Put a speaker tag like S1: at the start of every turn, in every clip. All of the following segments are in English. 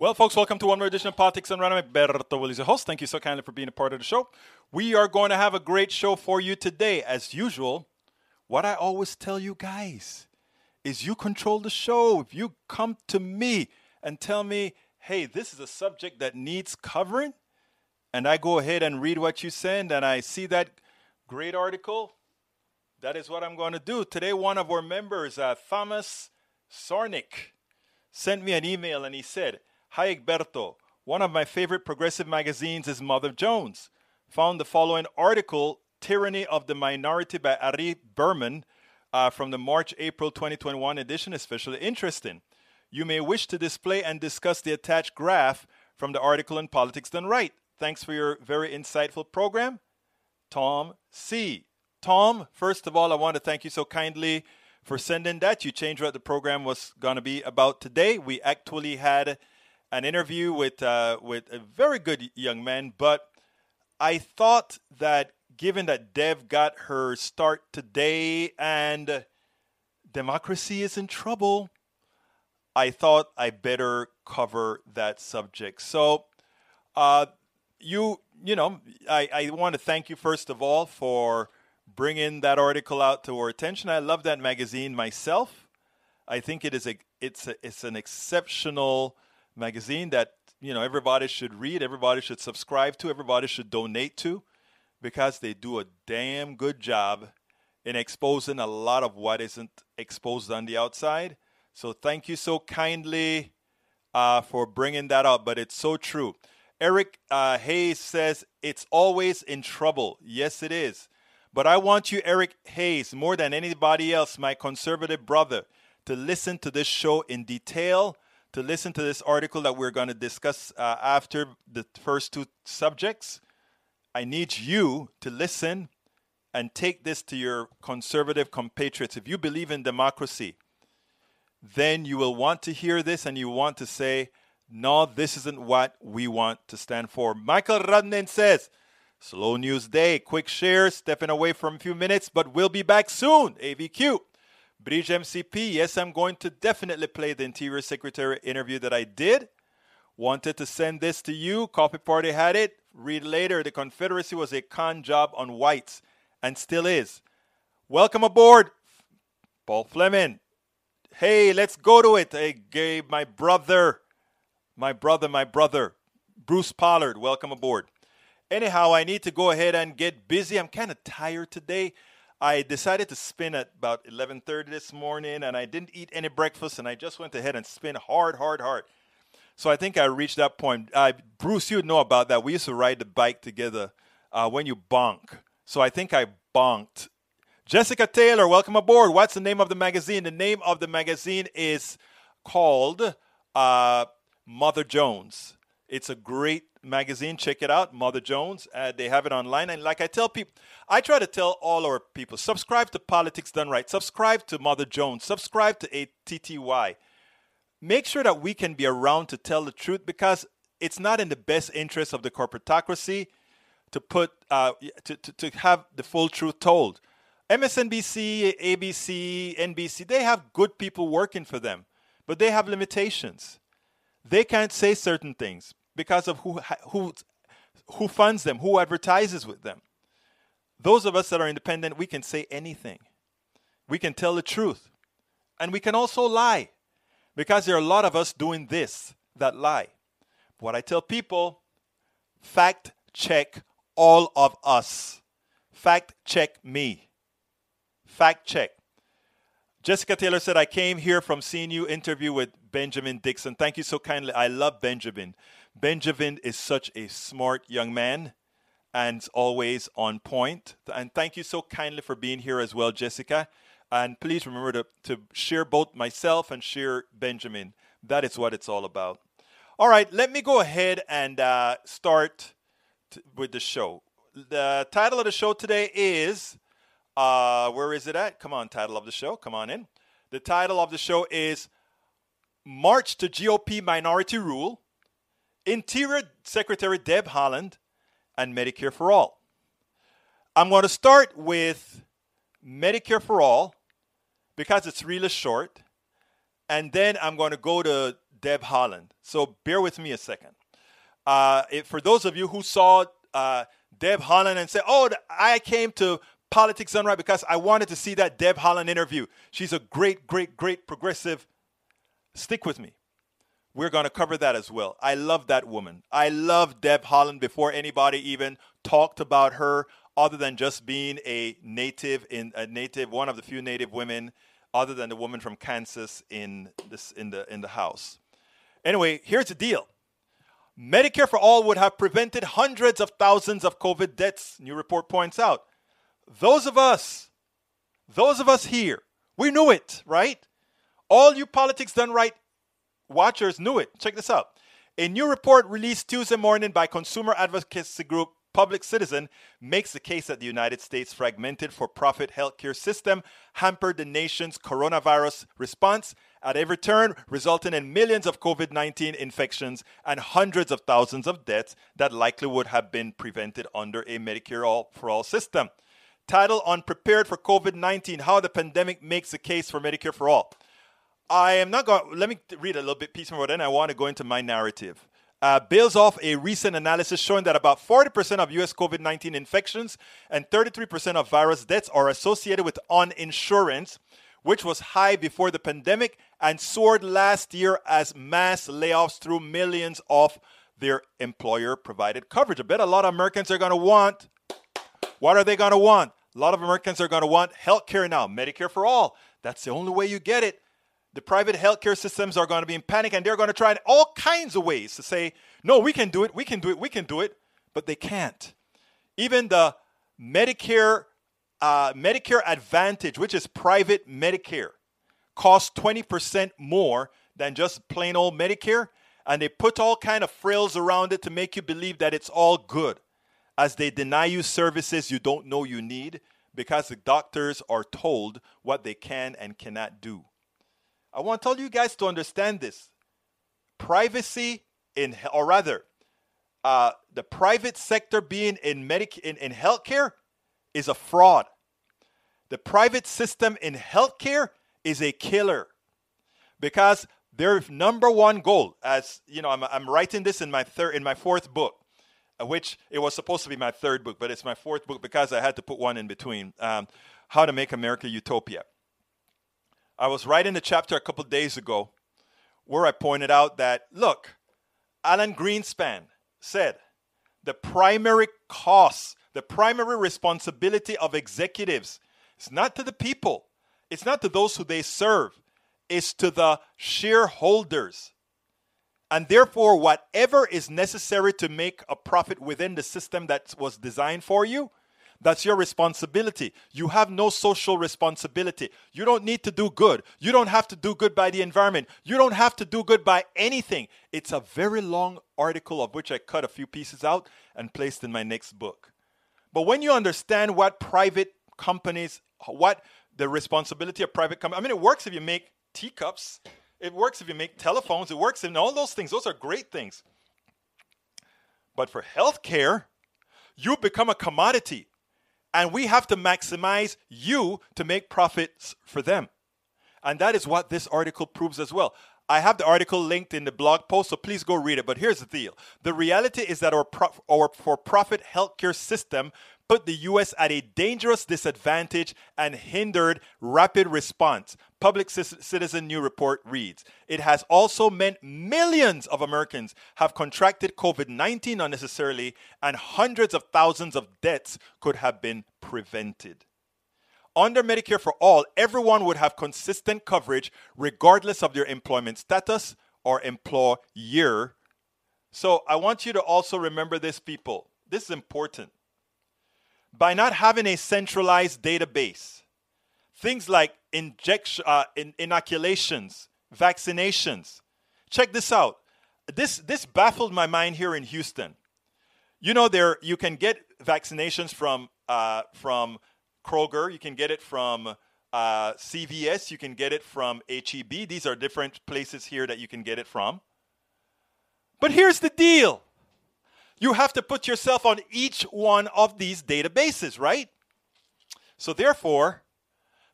S1: Well, folks, welcome to one more edition of Politics Done Right. Berto Willis, your host. Thank you so kindly for being a part of the show. We are going to have a great show for you today. As usual, what I always tell you guys is you control the show. If you come to me and tell me, hey, this is a subject that needs covering, and I go ahead and read what you send and I see that great article, that is what I'm going to do. Today, one of our members, uh, Thomas Sornick, sent me an email and he said, Hi, Egberto. One of my favorite progressive magazines is Mother Jones. Found the following article, Tyranny of the Minority by Ari Berman, uh, from the March April 2021 edition, especially interesting. You may wish to display and discuss the attached graph from the article in Politics Done Right. Thanks for your very insightful program. Tom C. Tom, first of all, I want to thank you so kindly for sending that. You changed what the program was going to be about today. We actually had an interview with uh, with a very good young man, but I thought that given that Deb got her start today and democracy is in trouble, I thought I better cover that subject. So, uh, you you know, I, I want to thank you first of all for bringing that article out to our attention. I love that magazine myself. I think it is a it's a, it's an exceptional magazine that you know everybody should read, everybody should subscribe to, everybody should donate to, because they do a damn good job in exposing a lot of what isn't exposed on the outside. So thank you so kindly uh, for bringing that up. But it's so true. Eric uh, Hayes says it's always in trouble. Yes, it is. But I want you, Eric Hayes, more than anybody else, my conservative brother, to listen to this show in detail, to listen to this article that we're going to discuss uh, after the first two subjects. I need you to listen and take this to your conservative compatriots. If you believe in democracy, then you will want to hear this and you want to say, no, this isn't what we want to stand for. Michael Rudnin says, Slow news day, quick share, stepping away for a few minutes, but we'll be back soon. AVQ. Bridge MCP, yes, I'm going to definitely play the Interior Secretary interview that I did. Wanted to send this to you. Coffee Party had it. Read later. The Confederacy was a con job on whites and still is. Welcome aboard, Paul Fleming. Hey, let's go to it. Hey, Gabe, my brother, my brother, my brother, Bruce Pollard. Welcome aboard. Anyhow, I need to go ahead and get busy. I'm kind of tired today. I decided to spin at about 11:30 this morning, and I didn't eat any breakfast, and I just went ahead and spin hard, hard, hard. So I think I reached that point. Uh, Bruce, you know about that. We used to ride the bike together uh, when you bonk. So I think I bonked. Jessica Taylor, welcome aboard. What's the name of the magazine? The name of the magazine is called uh, Mother Jones. It's a great magazine. Check it out, Mother Jones. Uh, they have it online. And like I tell people, I try to tell all our people subscribe to Politics Done Right, subscribe to Mother Jones, subscribe to ATTY. Make sure that we can be around to tell the truth because it's not in the best interest of the corporatocracy to put uh, to, to, to have the full truth told. MSNBC, ABC, NBC, they have good people working for them, but they have limitations. They can't say certain things because of who who who funds them, who advertises with them. Those of us that are independent, we can say anything. We can tell the truth. And we can also lie because there are a lot of us doing this that lie. What I tell people, fact check all of us. Fact check me. Fact check. Jessica Taylor said, I came here from seeing you interview with Benjamin Dixon. Thank you so kindly. I love Benjamin. Benjamin is such a smart young man and always on point. And thank you so kindly for being here as well, Jessica. And please remember to, to share both myself and share Benjamin. That is what it's all about. All right, let me go ahead and uh, start t- with the show. The title of the show today is uh, where is it at? Come on, title of the show. Come on in. The title of the show is March to GOP Minority Rule, Interior Secretary Deb Haaland, and Medicare for All. I'm going to start with Medicare for All because it's really short. And then I'm going to go to Deb Haaland. So bear with me a second. Uh, for those of you who saw uh, Deb Haaland and said, Oh, I came to Politics Right because I wanted to see that Deb Haaland interview. She's a great, great, great progressive. Stick with me. We're going to cover that as well. I love that woman. I love Deb Haaland before anybody even talked about her other than just being a native in a native one of the few native women other than the woman from Kansas in this in the in the house. Anyway, here's the deal. Medicare for all would have prevented hundreds of thousands of COVID deaths, new report points out. Those of us, those of us here, we knew it, right? All you politics done right watchers knew it. Check this out. A new report released Tuesday morning by consumer advocacy group Public Citizen makes the case that the United States' fragmented for profit healthcare system hampered the nation's coronavirus response at every turn, resulting in millions of COVID 19 infections and hundreds of thousands of deaths that likely would have been prevented under a Medicare for all system. Title Unprepared for COVID 19 How the Pandemic Makes a Case for Medicare for All. I am not going, let me read a little bit piece more, then I want to go into my narrative uh, builds off a recent analysis showing that about 40% of US COVID 19 infections and 33% of virus deaths are associated with uninsurance, which was high before the pandemic and soared last year as mass layoffs threw millions off their employer provided coverage. I bet a lot of Americans are going to want what are they going to want? A lot of Americans are going to want health care now, Medicare for all. That's the only way you get it the private healthcare systems are going to be in panic and they're going to try in all kinds of ways to say, no, we can do it, we can do it, we can do it, but they can't. Even the Medicare, uh, Medicare Advantage, which is private Medicare, costs 20% more than just plain old Medicare, and they put all kind of frills around it to make you believe that it's all good, as they deny you services you don't know you need because the doctors are told what they can and cannot do. I want tell you guys to understand this. Privacy in, or rather, uh, the private sector being in medic in, in healthcare is a fraud. The private system in healthcare is a killer because their number one goal, as you know, I'm, I'm writing this in my third, in my fourth book, uh, which it was supposed to be my third book, but it's my fourth book because I had to put one in between. Um, How to Make America Utopia. I was writing a chapter a couple days ago where I pointed out that, look, Alan Greenspan said the primary cost, the primary responsibility of executives is not to the people, it's not to those who they serve, it's to the shareholders. And therefore, whatever is necessary to make a profit within the system that was designed for you, that's your responsibility. You have no social responsibility. You don't need to do good. You don't have to do good by the environment. You don't have to do good by anything. It's a very long article of which I cut a few pieces out and placed in my next book. But when you understand what private companies, what the responsibility of private companies, I mean, it works if you make teacups, it works if you make telephones, it works in all those things. Those are great things. But for healthcare, you become a commodity and we have to maximize you to make profits for them. And that is what this article proves as well. I have the article linked in the blog post, so please go read it. But here's the deal the reality is that our, pro- our for profit healthcare system put the U.S. at a dangerous disadvantage and hindered rapid response. Public Citizen New Report reads It has also meant millions of Americans have contracted COVID 19 unnecessarily, and hundreds of thousands of deaths could have been prevented. Under Medicare for All, everyone would have consistent coverage regardless of their employment status or employer. Year. So I want you to also remember this, people. This is important by not having a centralized database, things like injection, uh, in, inoculations, vaccinations. Check this out. This this baffled my mind here in Houston. You know, there you can get vaccinations from uh, from Kroger. You can get it from uh, CVS. You can get it from HEB. These are different places here that you can get it from. But here's the deal you have to put yourself on each one of these databases, right? So, therefore,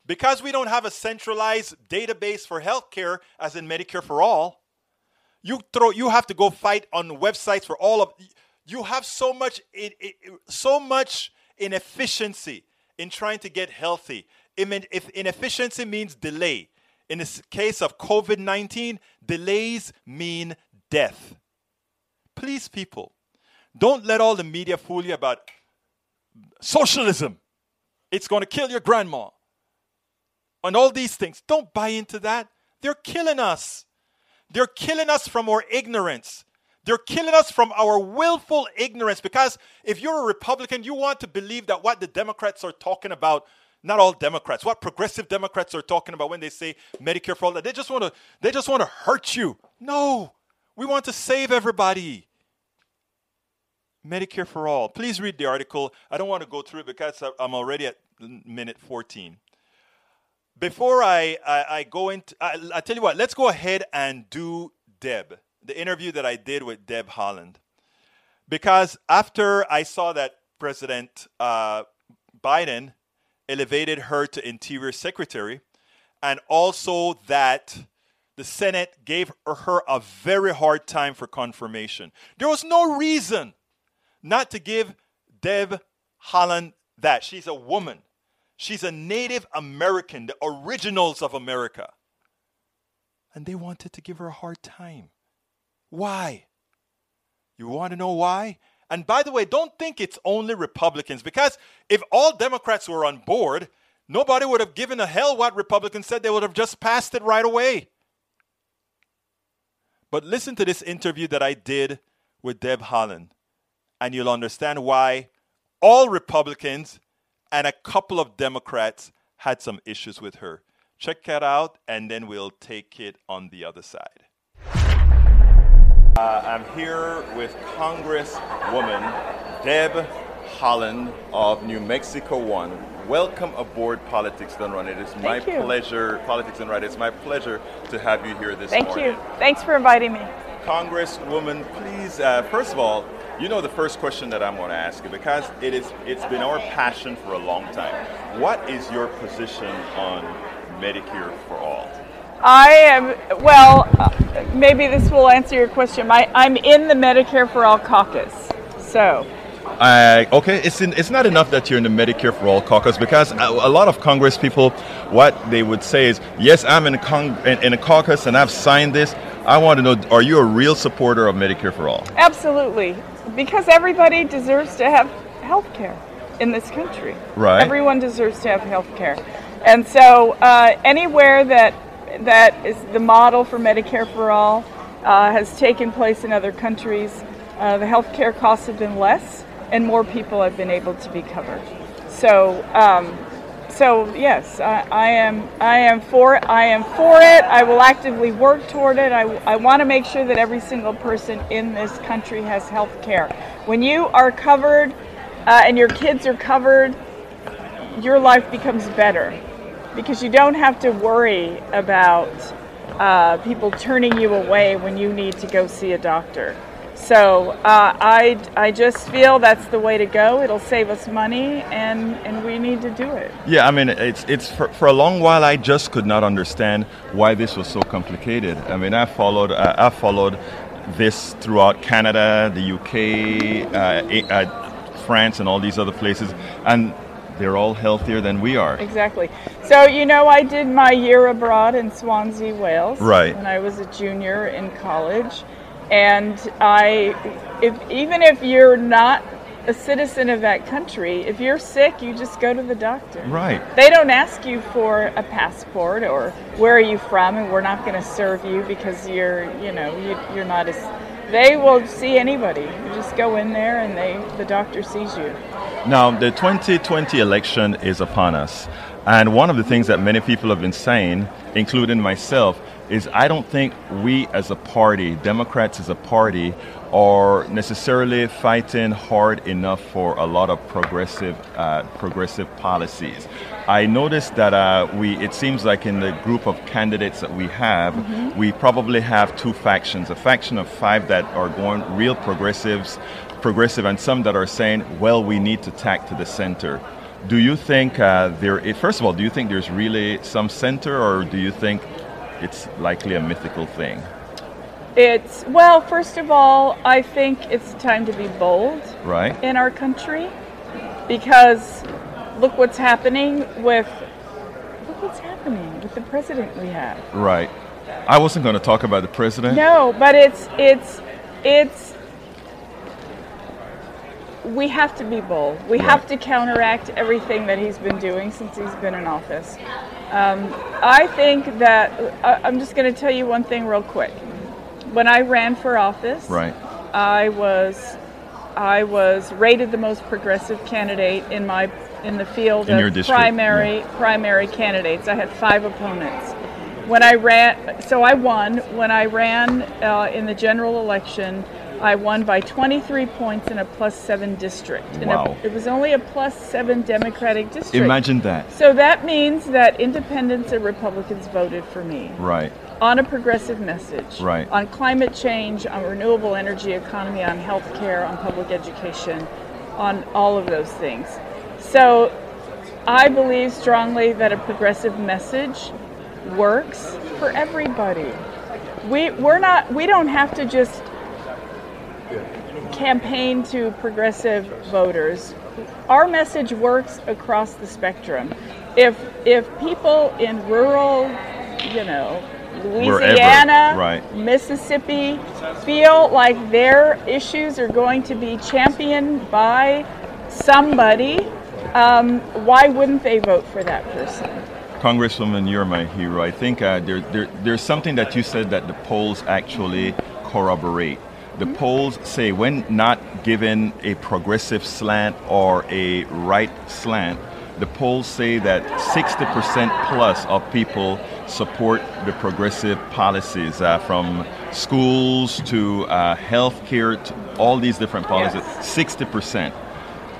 S1: because we don't have a centralized database for healthcare, as in Medicare for All, you throw you have to go fight on websites for all of you have so much so much inefficiency in trying to get healthy. If inefficiency means delay, in the case of COVID 19, delays mean death. Please, people, don't let all the media fool you about socialism. It's going to kill your grandma. And all these things. Don't buy into that. They're killing us. They're killing us from our ignorance. They're killing us from our willful ignorance because if you're a Republican, you want to believe that what the Democrats are talking about, not all Democrats, what progressive Democrats are talking about when they say Medicare for all, they just want to they just want to hurt you. No. We want to save everybody. Medicare for all. Please read the article. I don't want to go through it because I'm already at minute 14. Before I, I, I go into, I, I tell you what, let's go ahead and do Deb, the interview that I did with Deb Haaland. Because after I saw that President uh, Biden elevated her to Interior Secretary, and also that the Senate gave her a very hard time for confirmation. There was no reason not to give Deb Haaland that. She's a woman. She's a Native American, the originals of America. And they wanted to give her a hard time. Why? You want to know why? And by the way, don't think it's only Republicans, because if all Democrats were on board, nobody would have given a hell what Republicans said. They would have just passed it right away. But listen to this interview that I did with Deb Haaland and you'll understand why all Republicans and a couple of Democrats had some issues with her. Check that out, and then we'll take it on the other side. Uh, I'm here with Congresswoman Deb Haaland of New Mexico One. Welcome aboard Politics Done Right. It is my
S2: you.
S1: pleasure, Politics Done Right. It's my pleasure to have you here this
S2: Thank
S1: morning.
S2: Thank you. Thanks for inviting me.
S1: Congresswoman, please, uh, first of all, you know the first question that I'm going to ask you because it is it's been our passion for a long time. What is your position on Medicare for all?
S2: I am well. Maybe this will answer your question. I, I'm in the Medicare for All caucus, so.
S1: Uh, okay, it's in, it's not enough that you're in the Medicare for All caucus because a, a, lot of Congress people, what they would say is, yes, I'm in a, con- in, in a caucus and I've signed this. I want to know, are you a real supporter of Medicare for All?
S2: Absolutely because everybody deserves to have health care in this country.
S1: Right.
S2: Everyone deserves to have health care. And so uh, anywhere that that is the model for Medicare for all uh, has taken place in other countries, uh, the health care costs have been less and more people have been able to be covered. So um, so yes, I, I, am. I am for. I am for it. I will actively work toward it. I, I want to make sure that every single person in this country has health care. When you are covered, uh, and your kids are covered, your life becomes better, because you don't have to worry about uh, people turning you away when you need to go see a doctor. So uh, I, I just feel that's the way to go. It'll save us money, and, and we need to do it.
S1: Yeah, I mean, it's, it's for, for a long while I just could not understand why this was so complicated. I mean, I followed, uh, I followed this throughout Canada, the UK, uh, uh, France, and all these other places, and they're all healthier than we are.
S2: Exactly. So, you know, I did my year abroad in Swansea, Wales.
S1: Right.
S2: When I was a junior in college and I, if even if you're not a citizen of that country, if you're sick, you just go to the doctor.
S1: Right.
S2: They don't ask you for a passport or where are you from, and we're not going to serve you because you're, you know, you, you're not as. They will see anybody. You just go in there, and they, the doctor sees you.
S1: Now, the 2020 election is upon us.
S3: And one of the things that many people have been saying, including myself, is I don't think we as a party, Democrats as a party, are necessarily fighting hard enough for a lot of progressive, uh, progressive policies. I noticed that uh, we, it seems like in the group of candidates that we have, mm-hmm. we probably have two factions: a faction of five that are going real progressives, progressive, and some that are saying, "Well, we need to tack to the center." Do you think uh, there? First of all, do you think there's really some center, or do you think it's likely a mythical thing?
S2: It's well, first of all, I think it's time to be bold
S3: right.
S2: in our country because look what's happening with look what's happening with the president we have.
S3: Right. I wasn't going to talk about the president.
S2: No, but it's it's it's we have to be bold. We right. have to counteract everything that he's been doing since he's been in office. Um, I think that uh, I'm just going to tell you one thing real quick. When I ran for office,
S3: right.
S2: I was I was rated the most progressive candidate in my in the field
S3: in
S2: of primary yeah. primary candidates. I had five opponents. When I ran, so I won. When I ran uh, in the general election, I won by 23 points in a plus seven district.
S3: Wow.
S2: A, it was only a plus seven Democratic district.
S3: Imagine that.
S2: So that means that independents and Republicans voted for me.
S3: Right.
S2: On a progressive message.
S3: Right.
S2: On climate change, on renewable energy economy, on health care, on public education, on all of those things. So I believe strongly that a progressive message works for everybody. We, we're not, we don't have to just campaign to progressive voters. Our message works across the spectrum. If if people in rural, you know, Louisiana,
S3: right.
S2: Mississippi feel like their issues are going to be championed by somebody, um, why wouldn't they vote for that person?
S3: Congresswoman, you're my hero. I think uh, there, there, there's something that you said that the polls actually corroborate. The polls say when not given a progressive slant or a right slant, the polls say that 60% plus of people support the progressive policies uh, from schools to uh, healthcare to all these different policies. Yes. 60%.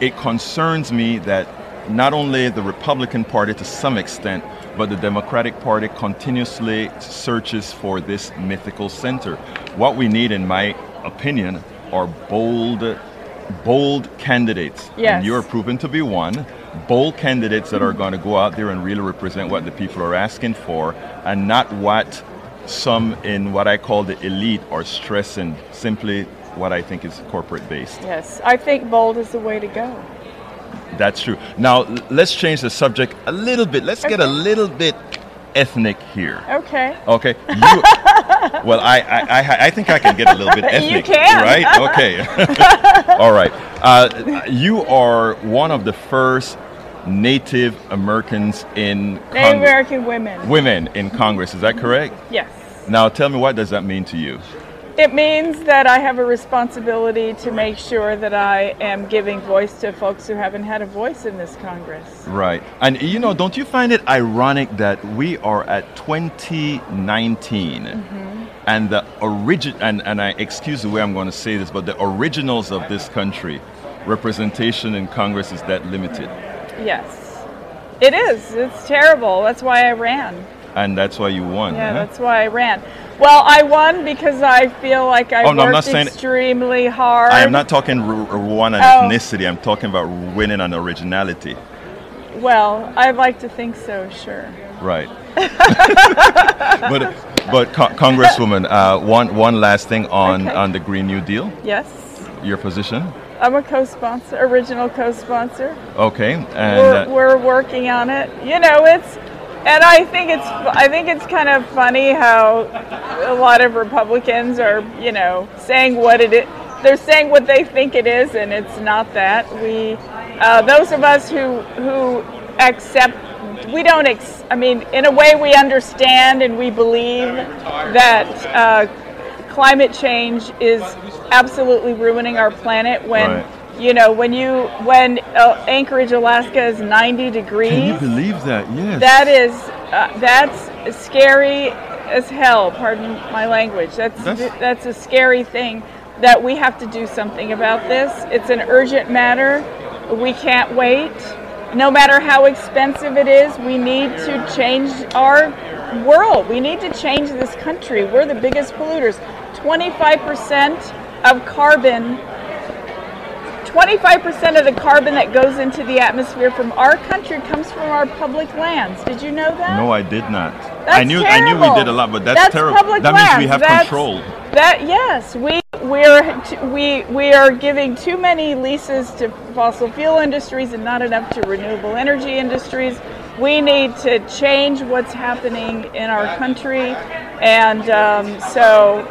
S3: It concerns me that not only the Republican Party to some extent, but the Democratic Party continuously searches for this mythical center. What we need, in my opinion, are bold, bold candidates.
S2: Yes.
S3: And you're proven to be one. Bold candidates that are going to go out there and really represent what the people are asking for and not what some in what I call the elite are stressing, simply what I think is corporate based.
S2: Yes, I think bold is the way to go.
S3: That's true. Now, let's change the subject a little bit. Let's okay. get a little bit ethnic here.
S2: Okay.
S3: Okay. You, well, I, I, I think I can get a little bit ethnic.
S2: You can.
S3: Right? Okay. All right. Uh, you are one of the first Native Americans in
S2: Native. American women.
S3: Women in Congress. Is that correct?
S2: Yes.
S3: Now, tell me what does that mean to you?
S2: It means that I have a responsibility to make sure that I am giving voice to folks who haven't had a voice in this Congress.
S3: Right. And you know, don't you find it ironic that we are at 2019 mm-hmm. and the origin and, and I excuse the way I'm going to say this, but the originals of this country, representation in Congress is that limited.
S2: Yes. It is. It's terrible. That's why I ran.
S3: And that's why you won.
S2: Yeah,
S3: huh?
S2: that's why I ran. Well, I won because I feel like I
S3: oh, no,
S2: worked extremely hard. I
S3: am not talking one on oh. ethnicity. I'm talking about winning on originality.
S2: Well, I'd like to think so. Sure.
S3: Right. but but co- Congresswoman, uh, one one last thing on okay. on the Green New Deal.
S2: Yes.
S3: Your position?
S2: I'm a co-sponsor, original co-sponsor.
S3: Okay, and
S2: we're, uh, we're working on it. You know, it's and I think it's I think it's kind of funny how a lot of Republicans are, you know, saying what it is. They're saying what they think it is, and it's not that. We, uh, those of us who who accept, we don't. Ex, I mean, in a way, we understand and we believe that uh, climate change is absolutely ruining our planet when.
S3: Right
S2: You know, when you when uh, Anchorage, Alaska is 90 degrees.
S3: Can you believe that? Yes.
S2: That is uh, that's scary as hell. Pardon my language. That's
S3: That's-
S2: that's a scary thing that we have to do something about this. It's an urgent matter. We can't wait. No matter how expensive it is, we need to change our world. We need to change this country. We're the biggest polluters. 25% of carbon 25% of the carbon that goes into the atmosphere from our country comes from our public lands. Did you know that?
S3: no, I did not.
S2: That's
S3: I knew I knew we did a lot, but that's,
S2: That's
S3: terrible.
S2: public
S3: That means we have
S2: That's-
S3: control.
S2: That yes, we we're t- we we are giving too many leases to fossil fuel industries and not enough to renewable energy industries. We need to change what's happening in our country, and um, so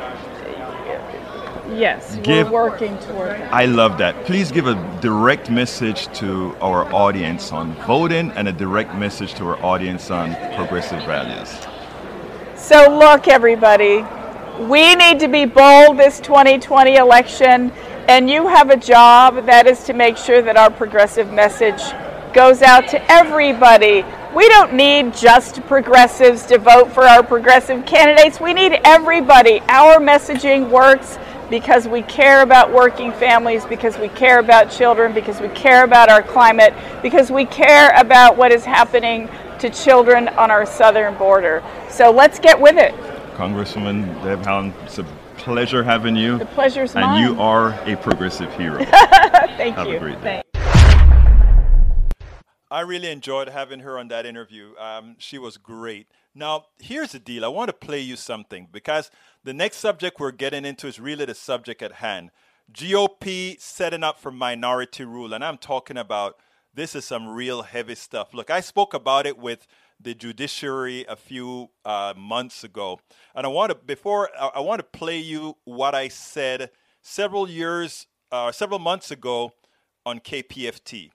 S2: yes,
S3: Give-
S2: we're working toward that.
S3: I love that. Please give a direct message to our audience on voting and a direct message to our audience on progressive values.
S2: So, look, everybody, we need to be bold this 2020 election, and you have a job that is to make sure that our progressive message goes out to everybody. We don't need just progressives to vote for our progressive candidates. We need everybody. Our messaging works because we care about working families, because we care about children, because we care about our climate, because we care about what is happening to children on our southern border. So let's get with it.
S3: Congresswoman Deb Haaland, it's a pleasure having you.
S2: The pleasure's
S3: and
S2: mine.
S3: And you are a progressive hero.
S2: Thank
S3: Have a
S2: you.
S3: great day.
S2: Thank-
S1: I really enjoyed having her on that interview. Um, she was great. Now, here's the deal. I want to play you something because the next subject we're getting into is really the subject at hand. GOP setting up for minority rule. And I'm talking about this is some real heavy stuff. Look, I spoke about it with the judiciary a few uh, months ago. And I want to, before, I, I want to play you what I said several years, uh, several months ago on KPFT.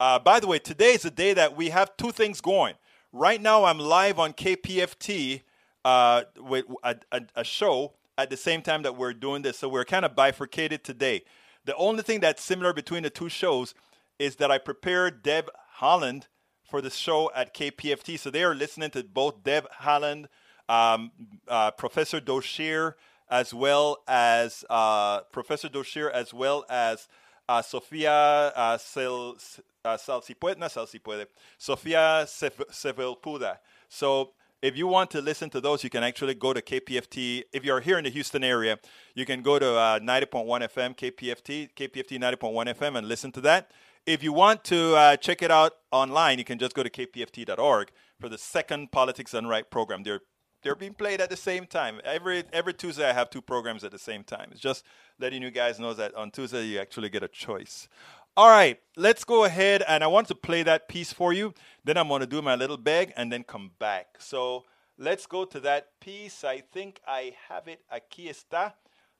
S1: Uh, by the way, today is the day that we have two things going. Right now, I'm live on KPFT uh, with a, a, a show at the same time that we're doing this. So we're kind of bifurcated today. The only thing that's similar between the two shows is that I prepared Deb Haaland for the show at KPFT. So they are listening to both Deb Haaland, um, uh, Professor Doshier, as well as uh, Professor Doshier, as well as uh, Sofia uh, Sel, uh, Salsipuede, not Salsipuede, Sofia Sev- Sevelpuda. So if you want to listen to those, you can actually go to KPFT. If you're here in the Houston area, you can go to uh, 90.1 FM, KPFT, KPFT 90.1 FM, and listen to that. If you want to uh, check it out online, you can just go to kpft.org for the second Politics Done Right program. They're they're being played at the same time. Every every Tuesday, I have two programs at the same time. It's just letting you guys know that on Tuesday you actually get a choice. All right, let's go ahead and I want to play that piece for you. Then I'm going to do my little beg and then come back. So let's go to that piece. I think I have it. Aquí está.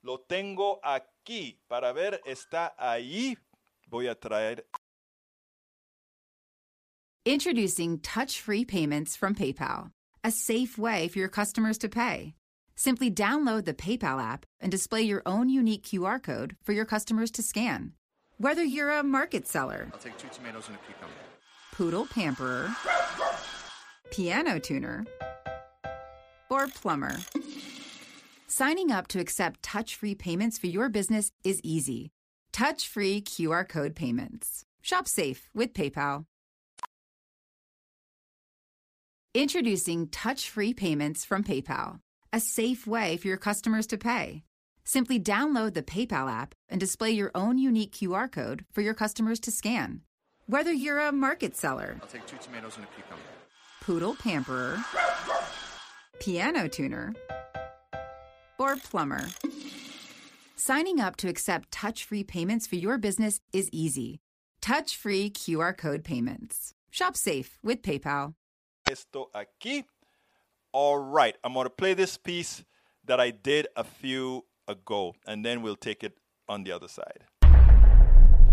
S1: Lo tengo aquí. Para ver, está ahí. Voy a traer.
S4: Introducing touch free payments from PayPal, a safe way for your customers to pay. Simply download the PayPal app and display your own unique QR code for your customers to scan. Whether you're a market seller,
S5: I'll take two tomatoes and a cucumber.
S4: poodle pamperer, piano tuner, or plumber, signing up to accept touch free payments for your business is easy. Touch free QR code payments. Shop safe with PayPal. Introducing touch free payments from PayPal, a safe way for your customers to pay. Simply download the PayPal app and display your own unique QR code for your customers to scan. Whether you're a market seller,
S5: I'll take two tomatoes and a cucumber.
S4: poodle pamperer, piano tuner, or plumber, signing up to accept touch free payments for your business is easy. Touch free QR code payments. Shop safe with PayPal.
S1: esto aquí. All right, I'm going to play this piece that I did a few ago, and then we'll take it on the other side.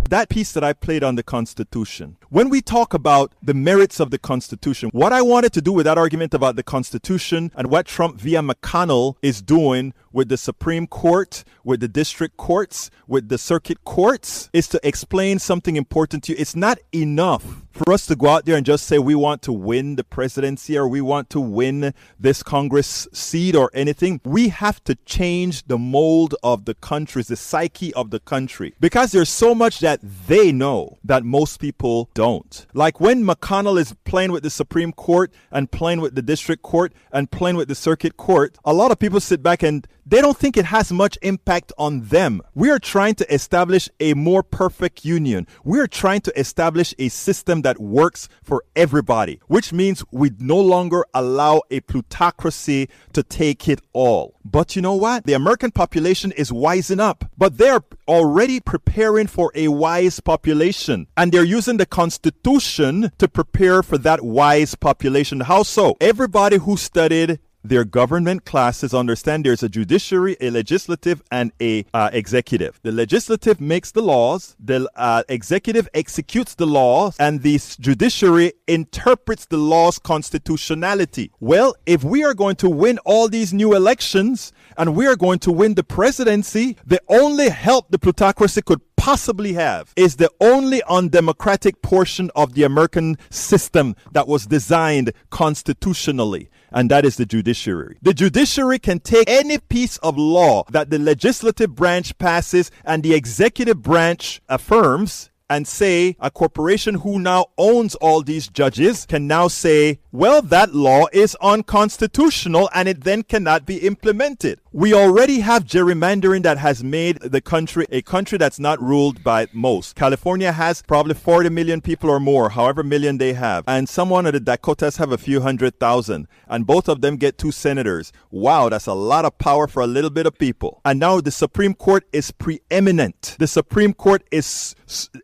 S1: That piece that I played on the Constitution. When we talk about the merits of the Constitution, what I wanted to do with that argument about the Constitution and what Trump via McConnell is doing with the Supreme Court, with the district courts, with the circuit courts, is to explain something important to you. It's not enough for us to go out there and just say we want to win the presidency or we want to win this Congress seat or anything. We have to change the mold of the country, the psyche of the country, because there's so much that they know that most people don't. Like when McConnell is playing with the Supreme Court and playing with the district court and playing with the circuit court, a lot of people sit back and they don't think it has much impact on them. We are trying to establish a more perfect union. We are trying to establish a system that works for everybody, which means we no longer allow a plutocracy to take it all. But you know what? The American population is wising up, but they're already preparing for a wise population. And they're using the Constitution to prepare for that wise population. How so? Everybody who studied their government classes understand there's a judiciary, a legislative, and a uh, executive. The legislative makes the laws, the uh, executive executes the laws, and the judiciary interprets the law's constitutionality. Well, if we are going to win all these new elections and we are going to win the presidency, the only help the plutocracy could possibly have is the only undemocratic portion of the American system that was designed constitutionally and that is the judiciary. The judiciary can take any piece of law that the legislative branch passes and the executive branch affirms and say a corporation who now owns all these judges can now say, well, that law is unconstitutional and it then cannot be implemented. We already have gerrymandering that has made the country a country that's not ruled by most. California has probably 40 million people or more, however million they have. And someone of the Dakotas have a few hundred thousand. And both of them get two senators. Wow, that's a lot of power for a little bit of people. And now the Supreme Court is preeminent. The Supreme Court is,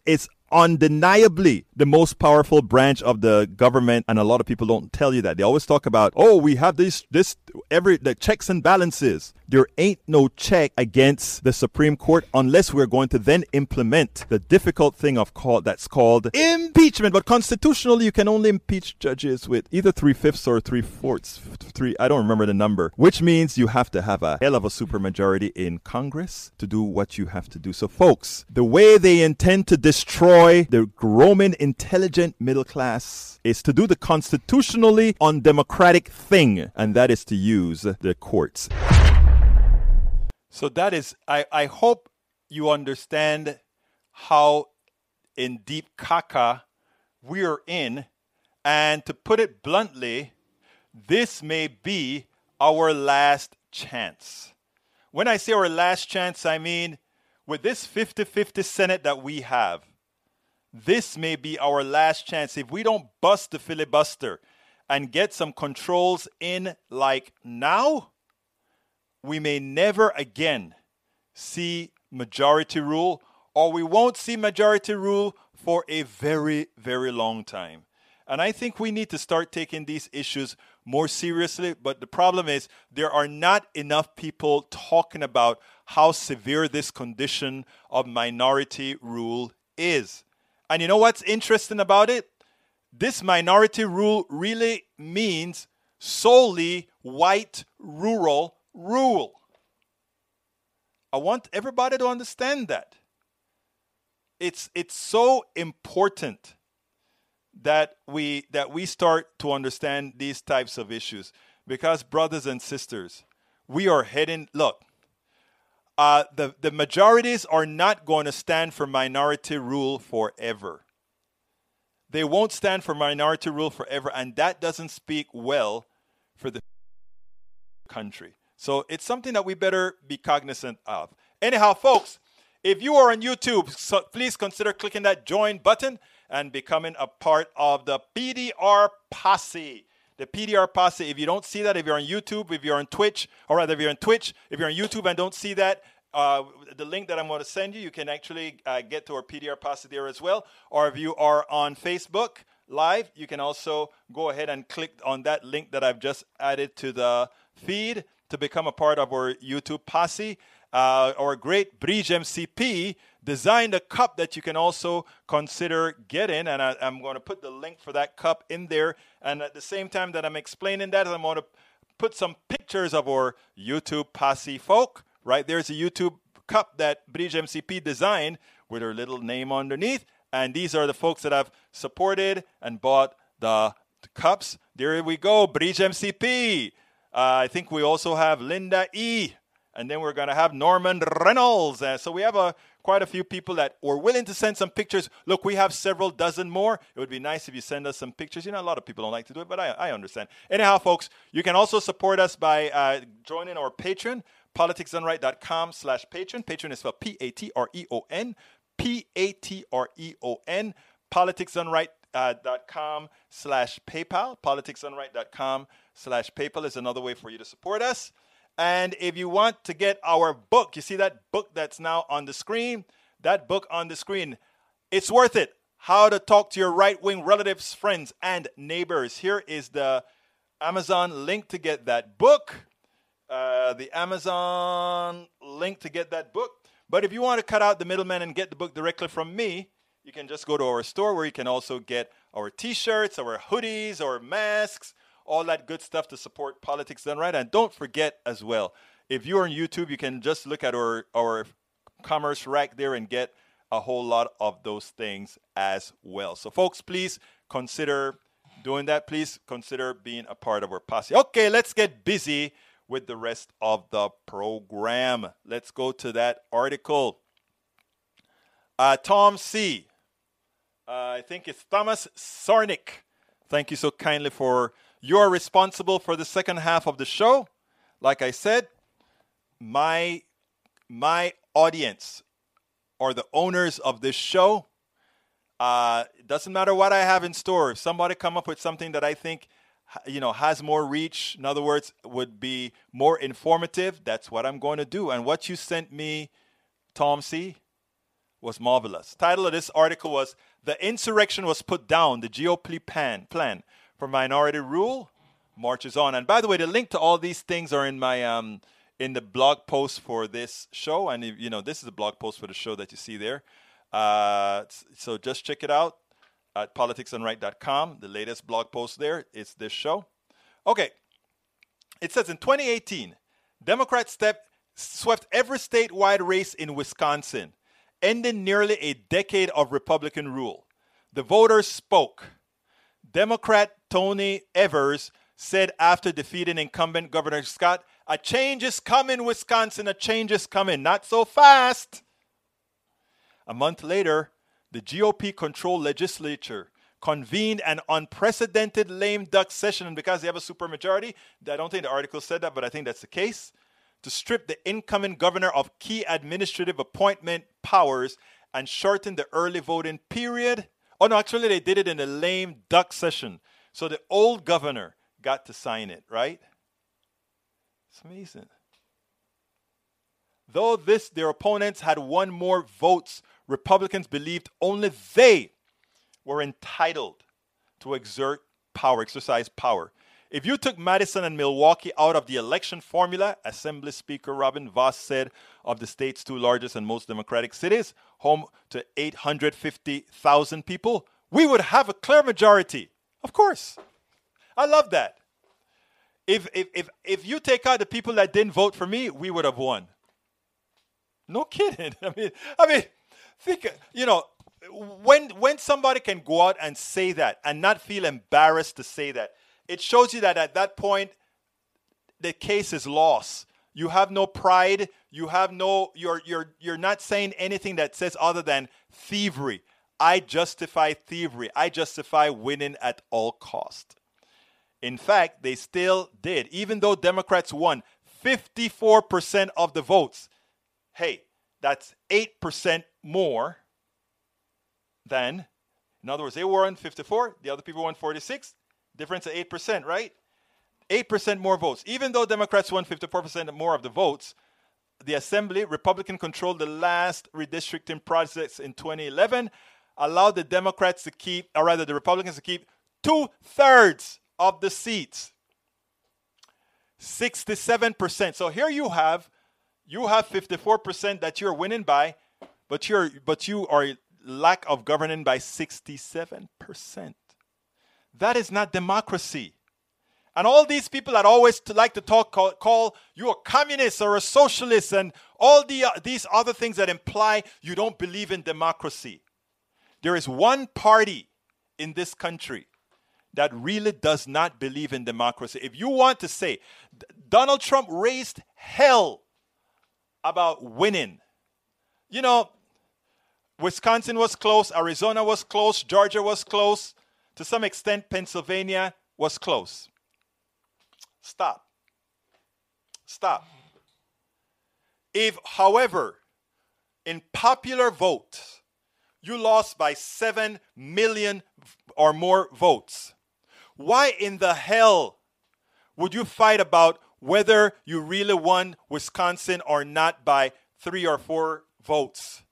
S1: is undeniably the most powerful branch of the government and a lot of people don't tell you that. They always talk about oh we have this this every the checks and balances there ain't no check against the supreme court unless we're going to then implement the difficult thing of call that's called impeachment but constitutionally you can only impeach judges with either three-fifths or three-fourths three i don't remember the number which means you have to have a hell of a supermajority in congress to do what you have to do so folks the way they intend to destroy the Roman intelligent middle class is to do the constitutionally undemocratic thing, and that is to use the courts. So that is, I, I hope you understand how in deep caca we are in. And to put it bluntly, this may be our last chance. When I say our last chance, I mean with this 50 50 Senate that we have, this may be our last chance. If we don't bust the filibuster and get some controls in like now, we may never again see majority rule, or we won't see majority rule for a very, very long time. And I think we need to start taking these issues more seriously. But the problem is, there are not enough people talking about how severe this condition of minority rule is. And you know what's interesting about it? This minority rule really means solely white rural rule. I want everybody to understand that. It's it's so important that we that we start to understand these types of issues because brothers and sisters, we are heading look, uh, the, the majorities are not going to stand for minority rule forever. They won't stand for minority rule forever, and that doesn't speak well for the country. So it's something that we better be cognizant of. Anyhow, folks, if you are on YouTube, so please consider clicking that join button and becoming a part of the PDR posse. The PDR posse. If you don't see that, if you're on YouTube, if you're on Twitch, or rather, if you're on Twitch, if you're on YouTube and don't see that, uh, the link that I'm going to send you, you can actually uh, get to our PDR posse there as well. Or if you are on Facebook Live, you can also go ahead and click on that link that I've just added to the feed to become a part of our YouTube posse. Uh, our great Bridge MCP designed a cup that you can also consider getting, and I, am going to put the link for that cup in there. And at the same time that I'm explaining that, I'm going to put some pictures of our YouTube posse folk. Right there's a YouTube cup that Bridge MCP designed with her little name underneath. And these are the folks that have supported and bought the, cups. There we go, Bridge MCP. Uh, I think we also have Linda E. And then we're going to have Norman Reynolds. Uh, so we have a, quite a few people that were willing to send some pictures. Look, we have several dozen more. It would be nice if you send us some pictures. You know, a lot of people don't like to do it, but I, I understand. Anyhow, folks, you can also support us by uh, joining our Patreon, politicsdoneright.com slash patron. Patron is spelled P-A-T-R-E-O-N. P-A-T-R-E-O-N. Politicsdoneright.com slash PayPal. Politicsdoneright.com slash PayPal is another way for you to support us. And if you want to get our book, you see that book that's now on the screen? That book on the screen, it's worth it. How to talk to your right wing relatives, friends, and neighbors. Here is the Amazon link to get that book. Uh, the Amazon link to get that book. But if you want to cut out the middleman and get the book directly from me, you can just go to our store where you can also get our t shirts, our hoodies, our masks, all that good stuff to support politics done right. And don't forget as well, if you're on YouTube, you can just look at our, our commerce rack there and get a whole lot of those things as well. So, folks, please consider doing that. Please consider being a part of our posse. Okay, let's get busy with the rest of the program. Let's go to that article. Uh, Tom C. Uh, I think it's Thomas Sarnik. Thank you so kindly for you're responsible for the second half of the show. Like I said, my my audience are the owners of this show. Uh, doesn't matter what I have in store. If somebody come up with something that I think you know has more reach, in other words, would be more informative, that's what I'm going to do. And what you sent me, Tom C, was marvelous. Title of this article was "The Insurrection Was Put Down: The GOP Plan for Minority Rule Marches On." And by the way, the link to all these things are in my um, in the blog post for this show. And if, you know, this is a blog post for the show that you see there. Uh, so just check it out at politicsdoneright.com. The latest blog post there is this show. Okay. It says in 2018, Democrats step, swept every statewide race in Wisconsin, ending nearly a decade of Republican rule. The voters spoke. Democrat Tony Evers said after defeating incumbent Governor Scott, a change is coming, Wisconsin, a change is coming. Not so fast. A month later, the GOP controlled legislature convened an unprecedented lame duck session, and because they have a supermajority, I don't think the article said that, but I think that's the case, to strip the incoming governor of key administrative appointment powers and shorten the early voting period. Oh, no, actually, they did it in a lame duck session. So the old governor got to sign it, right? It's amazing. Though this, their opponents had won more votes, Republicans believed only they were entitled to exert power, exercise power. If you took Madison and Milwaukee out of the election formula, Assembly Speaker Robin Vos said of the state's two largest and most democratic cities, home to 850,000 people, we would have a clear majority. Of course. I love that. If, if, if, if you take out the people that didn't vote for me, we would have won. No kidding. I mean, I mean, think, you know, when when somebody can go out and say that and not feel embarrassed to say that, it shows you that at that point the case is lost. You have no pride. You have no. You're you're you're not saying anything that says other than thievery. I justify thievery. I justify winning at all cost. In fact, they still did, even though Democrats won 54% of the votes. Hey, that's 8% more than, in other words, they were on 54, the other people won 46. Difference of 8%, right? 8% more votes. Even though Democrats won 54% more of the votes, the Assembly, Republican controlled the last redistricting process in 2011, allowed the Democrats to keep, or rather the Republicans to keep two thirds of the seats. 67%. So here you have you have 54% that you're winning by, but you're but you are lack of governing by 67%. That is not democracy. And all these people that always to like to talk call, call you a communist or a socialist and all the, uh, these other things that imply you don't believe in democracy. There is one party in this country that really does not believe in democracy. If you want to say Donald Trump raised hell about winning, you know, Wisconsin was close, Arizona was close, Georgia was close, to some extent, Pennsylvania was close. Stop. Stop. If, however, in popular vote, you lost by 7 million or more votes, why in the hell would you fight about whether you really won Wisconsin or not by three or four votes?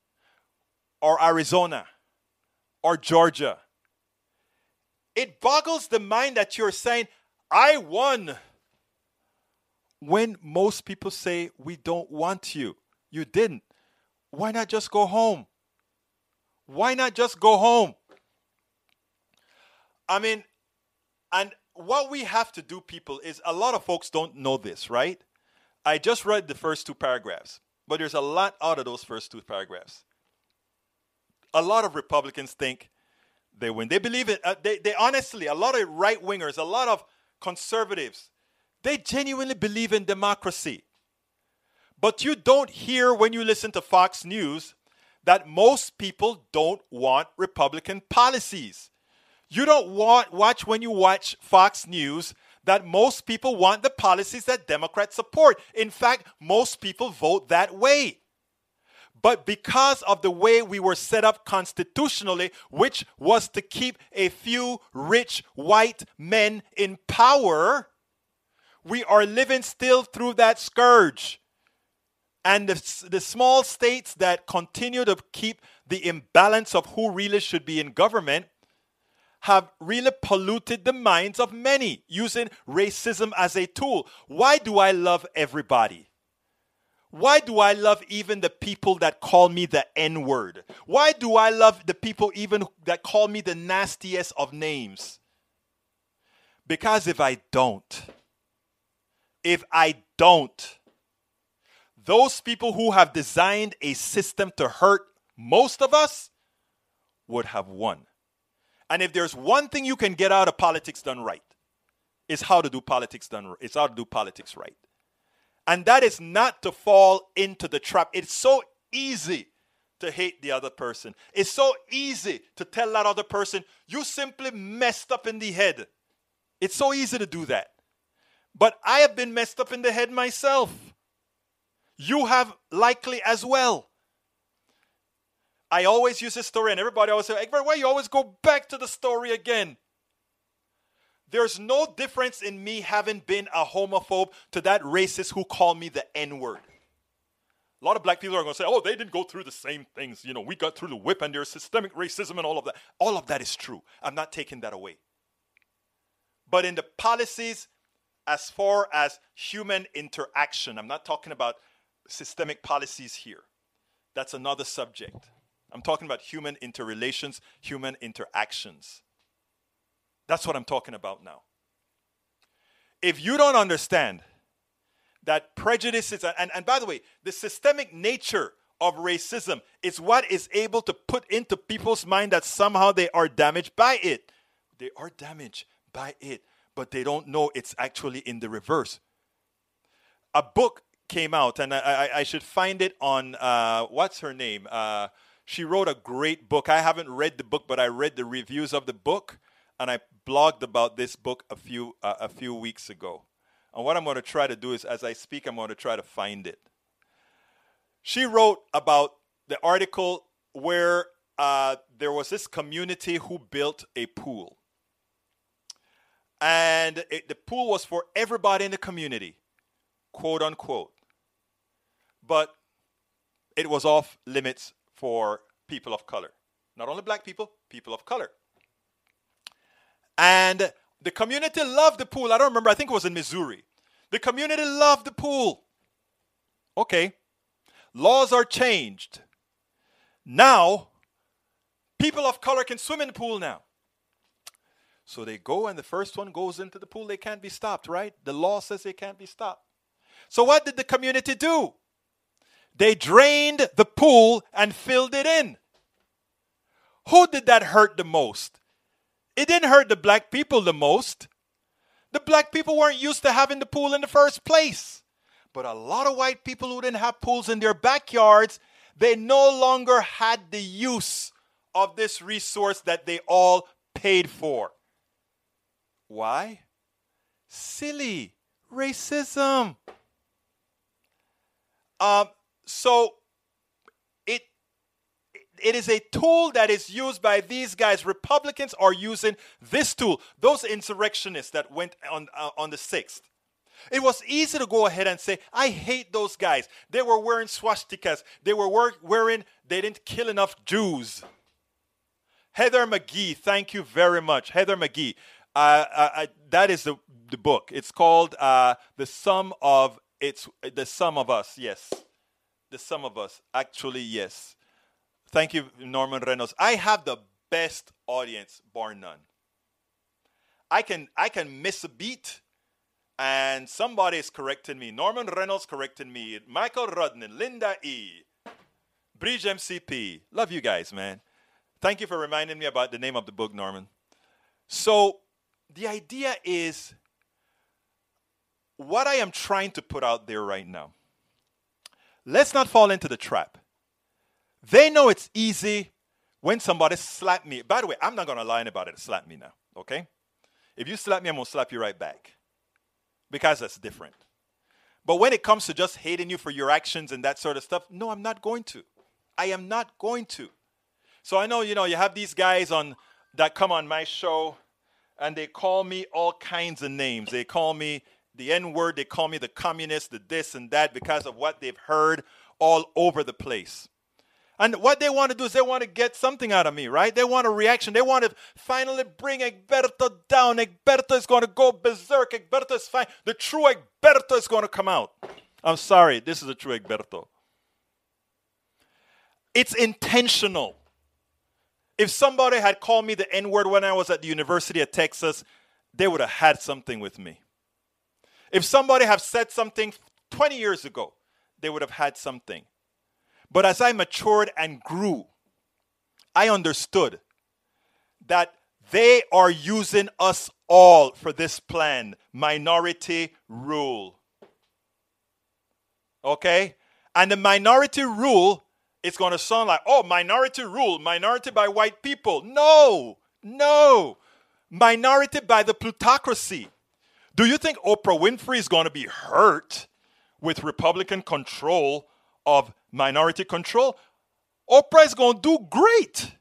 S1: Or Arizona? Or Georgia? It boggles the mind that you're saying, I won. When most people say, We don't want you. You didn't. Why not just go home? Why not just go home? I mean, and what we have to do, people, is a lot of folks don't know this, right? I just read the first two paragraphs, but there's a lot out of those first two paragraphs. A lot of Republicans think they win. They believe it. Uh, they, they honestly, a lot of right wingers, a lot of conservatives, they genuinely believe in democracy. But you don't hear when you listen to Fox News that most people don't want Republican policies. You don't want watch when you watch Fox News that most people want the policies that Democrats support. In fact, most people vote that way. But because of the way we were set up constitutionally, which was to keep a few rich white men in power, we are living still through that scourge. And the, the small states that continue to keep the imbalance of who really should be in government have really polluted the minds of many using racism as a tool. Why do I love everybody? Why do I love even the people that call me the N word? Why do I love the people even that call me the nastiest of names? Because if I don't, if I don't, those people who have designed a system to hurt most of us would have won. And if there's one thing you can get out of politics done right, is how to do politics done it's how to do politics right. And that is not to fall into the trap. It's so easy to hate the other person. It's so easy to tell that other person, you simply messed up in the head. It's so easy to do that. But I have been messed up in the head myself. You have likely as well. I always use this story, and everybody always say, Egbert, why you always go back to the story again? There's no difference in me having been a homophobe to that racist who called me the N word. A lot of black people are going to say, oh, they didn't go through the same things. You know, we got through the whip and there's systemic racism and all of that. All of that is true. I'm not taking that away. But in the policies, as far as human interaction, I'm not talking about systemic policies here. That's another subject. I'm talking about human interrelations, human interactions. That's what I'm talking about now. If you don't understand that prejudice is, and, and by the way, the systemic nature of racism is what is able to put into people's mind that somehow they are damaged by it. They are damaged by it, but they don't know it's actually in the reverse. A book came out, and I, I, should find it on uh, what's her name? Uh, she wrote a great book. I haven't read the book, but I read the reviews of the book and I blogged about this book a few uh, a few weeks ago. And what I'm going to try to do is, as I speak, I'm going to try to find it. She wrote about the article where uh, there was this community who built a pool, and it, the pool was for everybody in the community, quote unquote. But it was off limits for people of color. Not only black people, people of color. And the community loved the pool. I don't remember, I think it was in Missouri. The community loved the pool. Okay. Laws are changed. Now, people of color can swim in the pool now. So they go, and the first one goes into the pool. They can't be stopped, right? The law says they can't be stopped. So what did the community do? They drained the pool and filled it in. Who did that hurt the most? It didn't hurt the black people the most. The black people weren't used to having the pool in the first place. But a lot of white people who didn't have pools in their backyards, they no longer had the use of this resource that they all paid for. Why? Silly racism. Um, so it it is a tool that is used by these guys. Republicans are using this tool. Those insurrectionists that went on uh, on the sixth. It was easy to go ahead and say, I hate those guys. They were wearing swastikas. They were wearing, they didn't kill enough Jews. Heather McGhee, thank you very much. Heather McGhee. Uh, uh, uh, that is the, the book. It's called uh, The Sum of It's The Sum of Us. Yes. The Sum of Us. Actually, yes. Thank you, Norman Reynolds. I have the best audience, bar none. I can I can miss a beat and somebody is correcting me. Norman Reynolds correcting me. Michael Rudnin, Linda E. Bridge MCP. Love you guys, man. Thank you for reminding me about the name of the book, Norman. So, the idea is what I am trying to put out there right now. Let's not fall into the trap. They know it's easy when somebody slap me. By the way, I'm not going to lie about it. Slap me now, okay? If you slap me, I'm going to slap you right back because that's different. But when it comes to just hating you for your actions and that sort of stuff, no, I'm not going to. I am not going to. So I know, you know, you have these guys on that come on my show and they call me all kinds of names. They call me the N word, they call me the communist, the this and that because of what they've heard all over the place. And what they want to do is they want to get something out of me, right? They want a reaction. They want to finally bring Egberto down. Egberto is going to go berserk. Egberto is fine. The true Egberto is going to come out. I'm sorry, this is the true Egberto. It's intentional. If somebody had called me the N word when I was at the University of Texas, they would have had something with me. If somebody have said something 20 years ago, they would have had something. But as I matured and grew, I understood that they are using us all for this plan minority rule. Okay? And the minority rule is going to sound like, oh, minority rule, minority by white people. No, no. Minority by the plutocracy. Do you think Oprah Winfrey is going to be hurt with Republican control of minority control, Oprah is going to do great.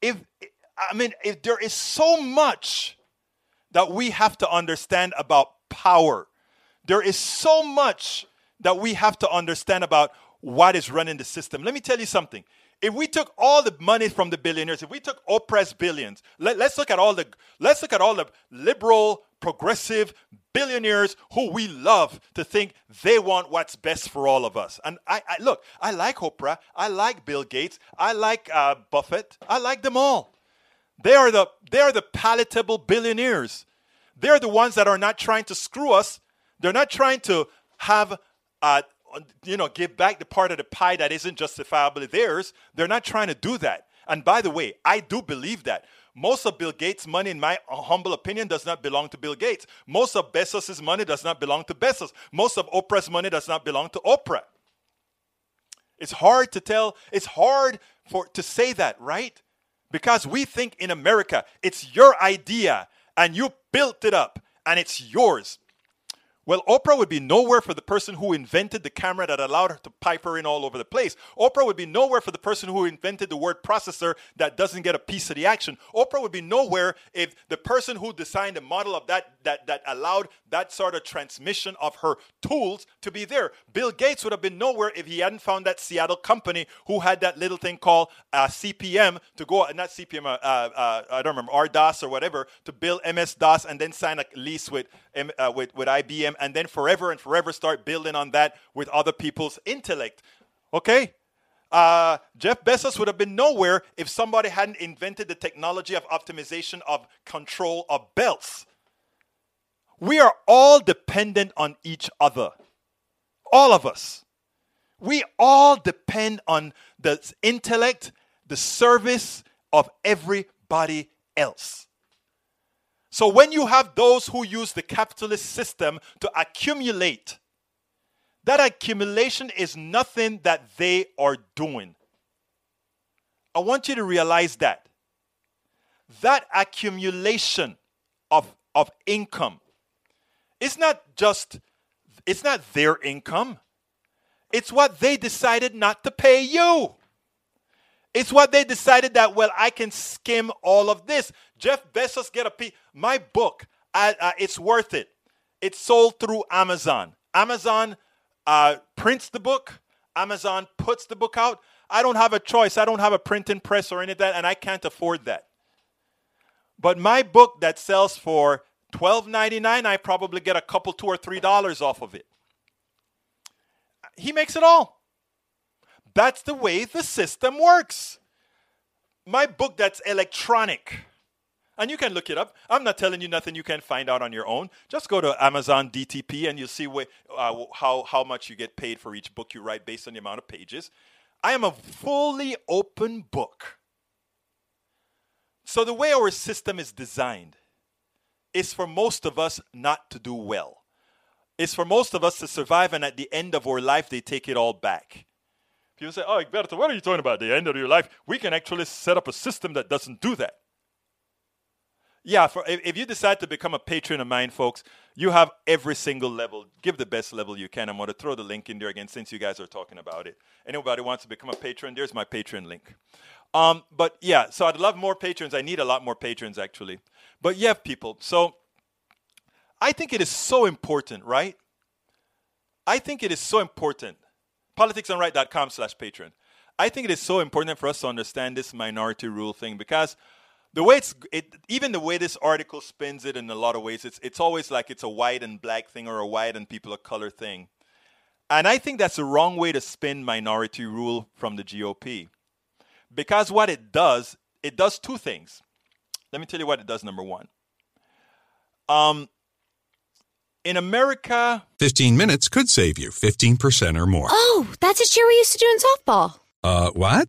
S1: If I mean, if there is so much that we have to understand about power, there is so much that we have to understand about what is running the system. Let me tell you something. If we took all the money from the billionaires, if we took Oprah's billions, let, us look at all the let's look at all the liberal, progressive billionaires who we love to think they want what's best for all of us. And I, I look, I like Oprah, I like Bill Gates, I like uh, Buffett, I like them all. They are the they are the palatable billionaires. They're the ones that are not trying to screw us. They're not trying to have uh, you know, give back the part of the pie that isn't justifiably theirs. They're not trying to do that. And by the way, I do believe that. Most of Bill Gates' money, in my humble opinion, does not belong to Bill Gates. Most of Bezos' money does not belong to Bezos. Most of Oprah's money does not belong to Oprah. It's hard to tell, it's hard for to say that, right? Because we think in America it's your idea and you built it up and it's yours. Well, Oprah would be nowhere for the person who invented the camera that allowed her to pipe her in all over the place. Oprah would be nowhere for the person who invented the word processor that doesn't get a piece of the action. Oprah would be nowhere if the person who designed the model of that that that allowed that sort of transmission of her tools to be there. Bill Gates would have been nowhere if he hadn't found that Seattle company who had that little thing called uh, CP/M to go not CP/M, uh, uh, I don't remember RDOS or whatever to build MS DOS and then sign a lease with uh, with with IBM and then forever and forever start building on that with other people's intellect. Okay? Uh, Jeff Bezos would have been nowhere if somebody hadn't invented the technology of optimization of control of belts. We are all dependent on each other. All of us. We all depend on the intellect, the service of everybody else. So when you have those who use the capitalist system to accumulate, that accumulation is nothing that they are doing. I want you to realize that. That accumulation of, of income is not just, it's not their income. It's what they decided not to pay you. It's what they decided that, well, I can skim all of this. Jeff Bezos get a piece. My book, I, uh, it's worth it. It's sold through Amazon. Amazon uh, prints the book. Amazon puts the book out. I don't have a choice. I don't have a printing press or any of that, and I can't afford that. But my book that sells for $12.99, I probably get a couple, two or three dollars off of it. He makes it all. That's the way the system works. My book that's electronic. And you can look it up. I'm not telling you nothing you can find out on your own. Just go to Amazon DTP and you'll see wh- uh, how, how much you get paid for each book you write based on the amount of pages. I am a fully open book. So, the way our system is designed is for most of us not to do well. It's for most of us to survive, and at the end of our life, they take it all back. People say, Oh, Egberto, what are you talking about? The end of your life? We can actually set up a system that doesn't do that. Yeah, for, if, you decide to become a patron of mine, folks, you have every single level. Give the best level you can. I'm going to throw the link in there again since you guys are talking about it. Anybody wants to become a patron, there's my patron link. Um, but yeah, so I'd love more patrons. I need a lot more patrons, actually. But yeah, people. So I think it is so important, right? I think it is so important. Politicsdoneright.com slash patron. I think it is so important for us to understand this minority rule thing because the way it's it, even the way this article spins it in a lot of ways, it's it's always like it's a white and black thing or a white and people of color thing. And I think that's the wrong way to spin minority rule from the GOP. Because what it does, it does two things. Let me tell you what it does, number one. Um, in America,
S6: 15 minutes could save you 15% or more.
S7: Oh, that's a cheer we used to do in softball.
S6: Uh, what?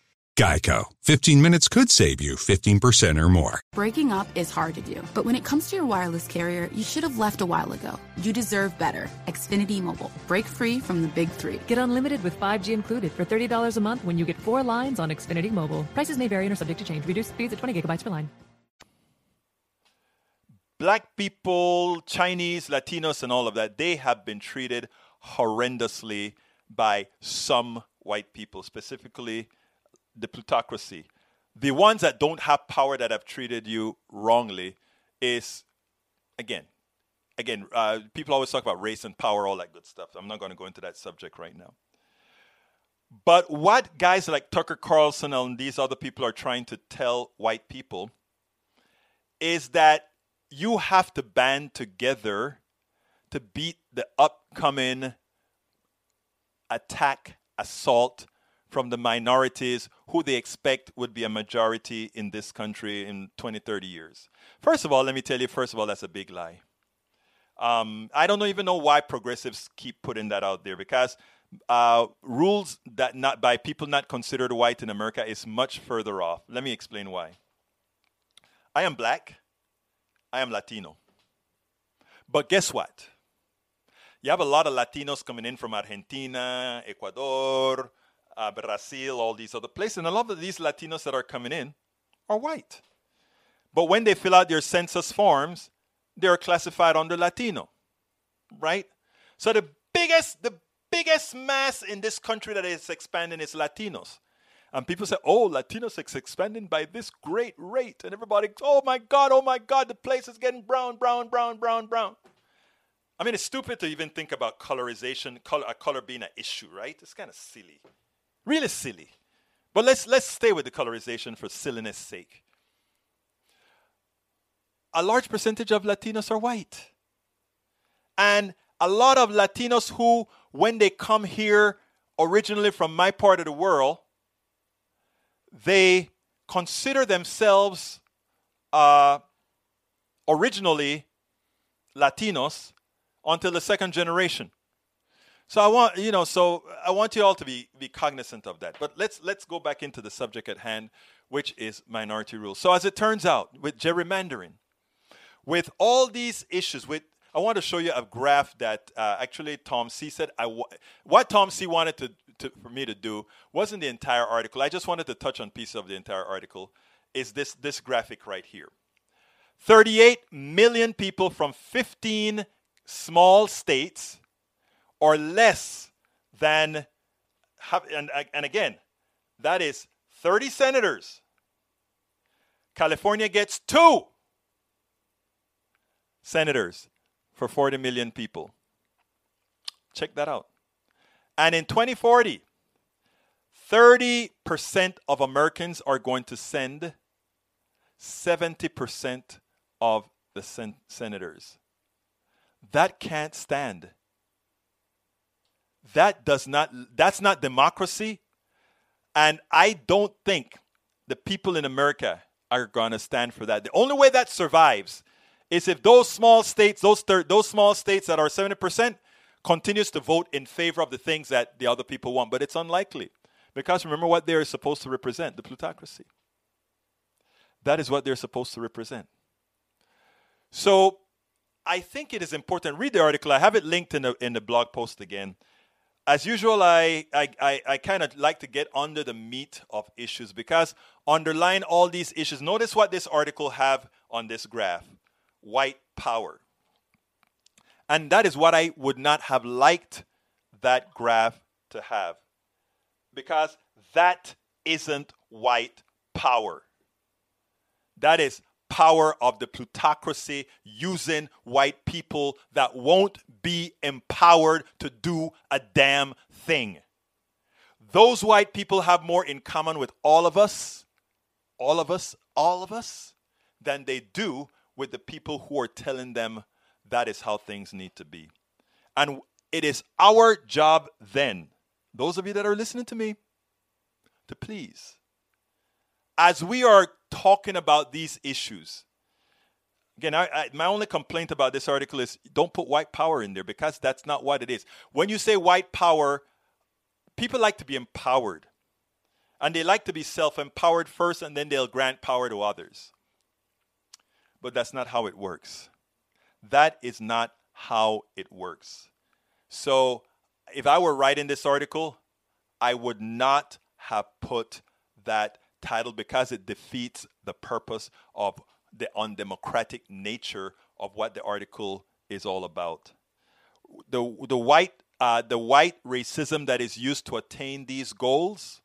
S6: Geico. 15 minutes could save you 15% or more.
S8: Breaking up is hard to do, but when it comes to your wireless carrier, you should have left a while ago. You deserve better. Xfinity Mobile. Break free from the big three.
S9: Get unlimited with 5G included for $30 a month when you get four lines on Xfinity Mobile. Prices may vary and are subject to change. Reduced speeds at 20 gigabytes per line.
S1: black people, Chinese, Latinos, and all of that, they have been treated horrendously by some white people, specifically the plutocracy. The ones that don't have power that have treated you wrongly is, again, again, uh, people always talk about race and power, all that good stuff. I'm not going to go into that subject right now. But what guys like Tucker Carlson and these other people are trying to tell white people is that you have to band together to beat the upcoming attack, assault from the minorities who they expect would be a majority in this country in 20, 30 years. First of all, let me tell you, first of all, that's a big lie. Um, I don't even know why progressives keep putting that out there because uh, rules that not by people not considered white in America is much further off. Let me explain why. I am black. I am Latino. But guess what? You have a lot of Latinos coming in from Argentina, Ecuador, uh, Brazil, all these other places. And a lot of these Latinos that are coming in are white. But when they fill out their census forms, they are classified under Latino, right? So the biggest, the biggest mass in this country that is expanding is Latinos. And people say, oh, Latinos is expanding by this great rate. And everybody, oh my God, oh my God, the place is getting brown, brown, brown, brown, brown. I mean, it's stupid to even think about colorization, color, color being an issue, right? It's kind of silly, really silly. But let's let's stay with the colorization for silliness' sake. A large percentage of Latinos are white, and a lot of Latinos who, when they come here originally from my part of the world, they consider themselves uh, originally Latinos until the second generation. So I want you know, so I want you all to be be cognizant of that. But let's let's go back into the subject at hand, which is minority rule. So as it turns out, with gerrymandering, with all these issues, with I want to show you a graph that uh, actually Tom C said. I what Tom C wanted to, to, for me to do wasn't the entire article. I just wanted to touch on piece of the entire article. Is this this graphic right here? 38 million people from 15 small states, or less than. And, and again, that is 30 senators. California gets two senators for 40 million people. Check that out. And in 2040, 30% of Americans are going to send 70% of the sen- senators. That can't stand. That does not that's not democracy. And I don't think the people in America are going to stand for that. The only way that survives is if those small states, those thir- those small states that are 70% continues to vote in favor of the things that the other people want, but it's unlikely. Because remember what they're supposed to represent, the plutocracy. That is what they're supposed to represent. So I think it is important. Read the article. I have it linked in the in the blog post again. As usual, I I, I, I kind of like to get under the meat of issues because underline all these issues. Notice what this article have on this graph white power. And that is what I would not have liked that graph to have. Because that isn't white power. That is power of the plutocracy using white people that won't be empowered to do a damn thing. Those white people have more in common with all of us, all of us, all of us, than they do with the people who are telling them that is how things need to be. And it is our job then, those of you that are listening to me, to please, as we are talking about these issues, again, I, I, my only complaint about this article is don't put white power in there because that's not what it is. When you say white power, people like to be empowered. And they like to be self empowered first, and then they'll grant power to others. But that's not how it works. That is not how it works. So, if I were writing this article, I would not have put that title because it defeats the purpose of the undemocratic nature of what the article is all about. The, the, white, uh, the white racism that is used to attain these goals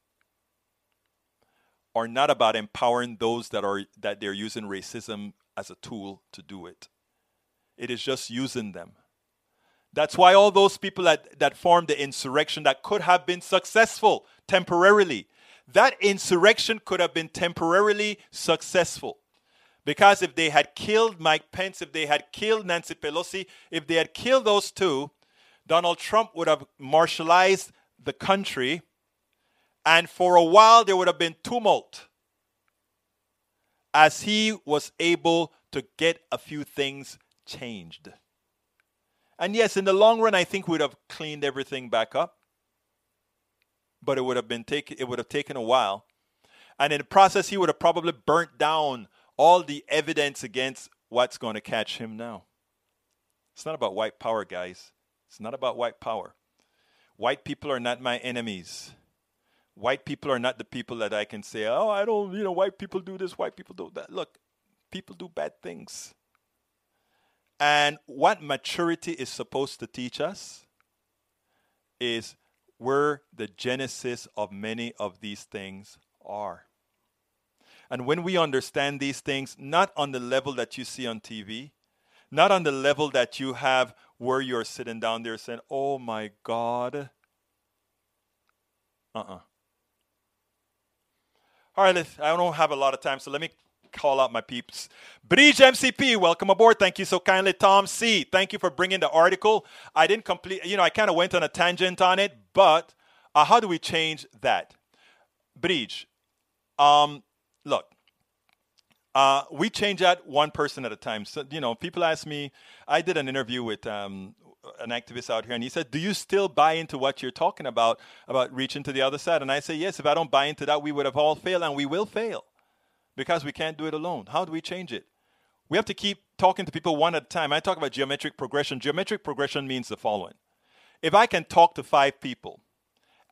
S1: are not about empowering those that are that they're using racism as a tool to do it. It is just using them. That's why all those people that, that formed the insurrection that could have been successful temporarily, that insurrection could have been temporarily successful. Because if they had killed Mike Pence, if they had killed Nancy Pelosi, if they had killed those two, Donald Trump would have martialized the country, and for a while there would have been tumult as he was able to get a few things changed. And yes, in the long run, I think we'd have cleaned everything back up, but it would have been take, it would have taken a while, and in the process, he would have probably burnt down all the evidence against what's going to catch him now. It's not about white power, guys. It's not about white power. White people are not my enemies. White people are not the people that I can say, oh, I don't, you know, white people do this, white people do that. Look, people do bad things. And what maturity is supposed to teach us is where the genesis of many of these things are. And when we understand these things, not on the level that you see on TV, not on the level that you have where you're sitting down there saying, "Oh my God." Uh-uh. All right, I don't have a lot of time, so let me call out my peeps. Bridge MCP, welcome aboard. Thank you so kindly. Tom C, thank you for bringing the article. I didn't complete, you know, I kind of went on a tangent on it, but uh, how do we change that? Bridge, um, look, uh, we change that one person at a time. So, you know, people ask me, I did an interview with um, an activist out here, and he said, Do you still buy into what you're talking about, about reaching to the other side? And I say, Yes, if I don't buy into that, we would have all failed, and we will fail because we can't do it alone. How do we change it? We have to keep talking to people one at a time. I talk about geometric progression. Geometric progression means the following if I can talk to five people,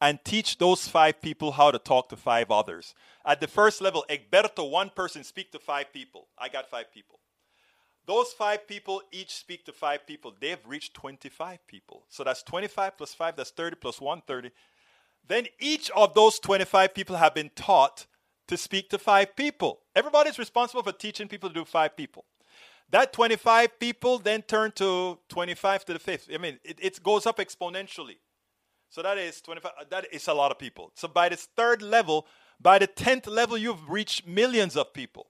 S1: and teach those five people how to talk to five others. At the first level, Egberto, one person, speak to five people. I got five people. Those five people each speak to five people. They've reached 25 people. So that's 25 plus 5, that's 30 plus 130. Then each of those 25 people have been taught to speak to five people. Everybody's responsible for teaching people to do five people. That 25 people then turn to 25 to the fifth. I mean, it, it goes up exponentially. So that is 25. Uh, that is a lot of people. So by this third level, by the 10th level, you've reached millions of people.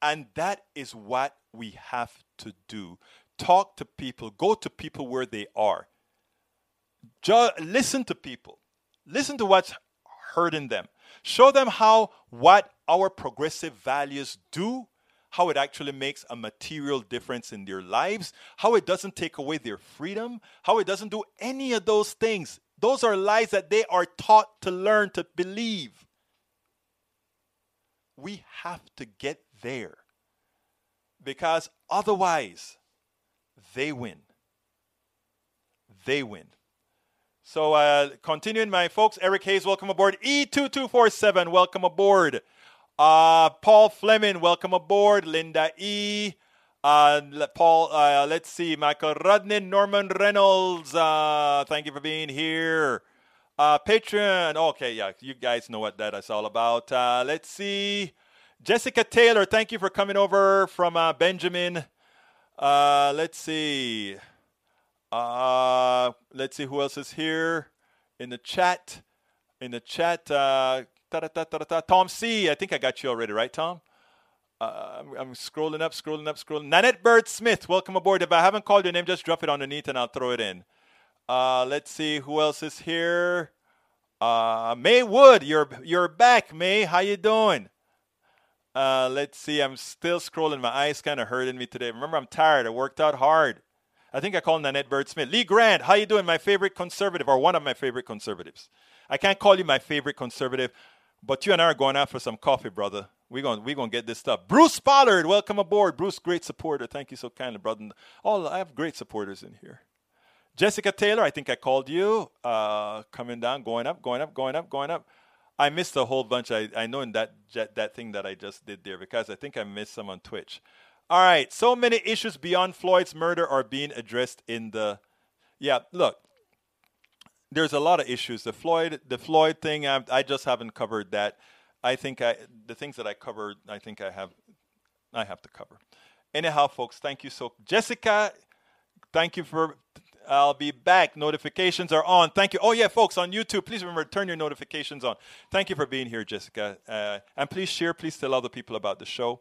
S1: And that is what we have to do. Talk to people, go to people where they are. Listen to people. Listen to what's hurting them. Show them how what our progressive values do how it actually makes a material difference in their lives, how it doesn't take away their freedom, how it doesn't do any of those things. Those are lies that they are taught to learn to believe. We have to get there because otherwise, they win. They win. So, uh, continuing, my folks, Eric Hayes, welcome aboard. E2247, welcome aboard. Uh, Paul Fleming, welcome aboard. Linda E. Uh, Paul, uh, let's see. Michael Rudnin, Norman Reynolds, uh, thank you for being here. Uh, Patreon, okay, yeah, you guys know what that is all about. Uh, let's see. Jessica Taylor, thank you for coming over from uh, Benjamin. Uh, let's see. Uh, let's see who else is here in the chat. In the chat, uh, Tom C. I think I got you already, right, Tom? Uh, I'm, I'm, scrolling up, scrolling up, scrolling. Nanette Bird Smith, welcome aboard. If I haven't called your name, just drop it underneath and I'll throw it in. Uh, let's see who else is here. Uh, May Wood, you're you're back, May. How you doing? Uh, let's see. I'm still scrolling. My eyes kind of hurting me today. Remember, I'm tired. I worked out hard. I think I called Nanette Bird Smith. Lee Grant, how you doing? My favorite conservative, or one of my favorite conservatives. I can't call you my favorite conservative. But you and I are going out for some coffee, brother. We're gonna we gonna get this stuff. Bruce Pollard, welcome aboard. Bruce, great supporter. Thank you so kindly, brother. All I have great supporters in here. Jessica Taylor, I think I called you. Uh, coming down, going up, going up, going up, going up. I missed a whole bunch. I, I know in that that thing that I just did there because I think I missed some on Twitch. All right, so many issues beyond Floyd's murder are being addressed in the. Yeah, look, there's a lot of issues. The Floyd, the Floyd thing, I, I, just haven't covered that. I think I, the things that I covered, I think I have, I have to cover. Anyhow, folks, thank you so. Jessica, thank you for. I'll be back. Notifications are on. Thank you. Oh yeah, folks on YouTube, please remember to turn your notifications on. Thank you for being here, Jessica, uh, and please share. Please tell other people about the show.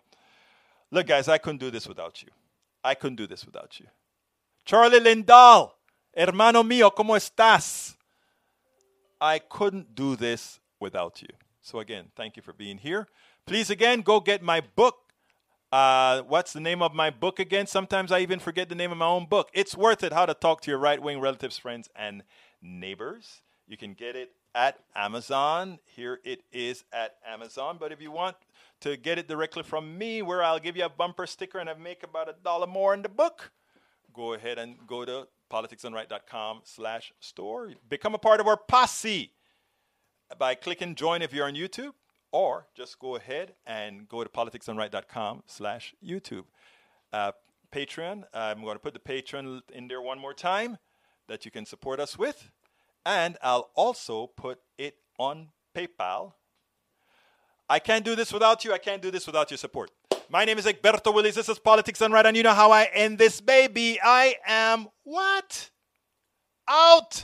S1: Look, guys, I couldn't do this without you. I couldn't do this without you. Charlie Lindahl, hermano mío, cómo estás? I couldn't do this without you. So, again, thank you for being here. Please, again, go get my book. Uh, what's the name of my book again? Sometimes I even forget the name of my own book. It's Worth It How to Talk to Your Right Wing Relatives, Friends, and Neighbors. You can get it at Amazon. Here it is at Amazon. But if you want to get it directly from me, where I'll give you a bumper sticker and I make about a dollar more in the book, go ahead and go to politicsdoneright.com slash store. Become a part of our posse by clicking join if you're on YouTube, or just go ahead and go to politicsdoneright.com slash YouTube. Uh, Patreon, I'm going to put the Patreon in there one more time that you can support us with. And I'll also put it on PayPal. I can't do this without you. I can't do this without your support. My name is Egberto Willies. This is Politics Right, and you know how I end this baby. I am what? Out.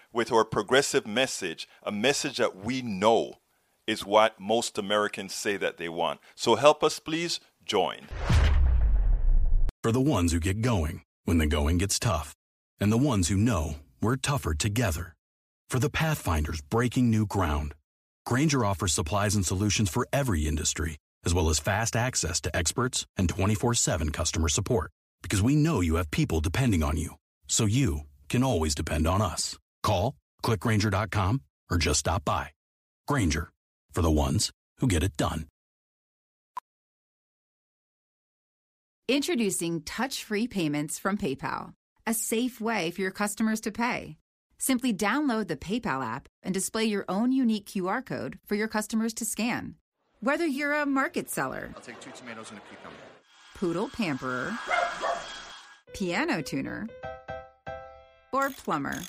S1: with our progressive message, a message that we know is what most Americans say that they want. So help us, please join.
S10: For the ones who get going when the going gets tough, and the ones who know we're tougher together. For the Pathfinders breaking new ground, Grainger offers supplies and solutions for every industry, as well as fast access to experts and 24 7 customer support. Because we know you have people depending on you, so you can always depend on us. Call, clickgrainger.com, or just stop by. Grainger, for the ones who get it done.
S4: Introducing touch free payments from PayPal, a safe way for your customers to pay. Simply download the PayPal app and display your own unique QR code for your customers to scan. Whether you're a market seller,
S5: I'll take two tomatoes and a cucumber.
S4: poodle pamperer, piano tuner, or plumber.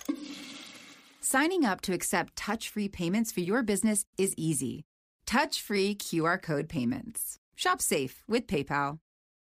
S4: Signing up to accept touch free payments for your business is easy. Touch free QR code payments. Shop safe with PayPal.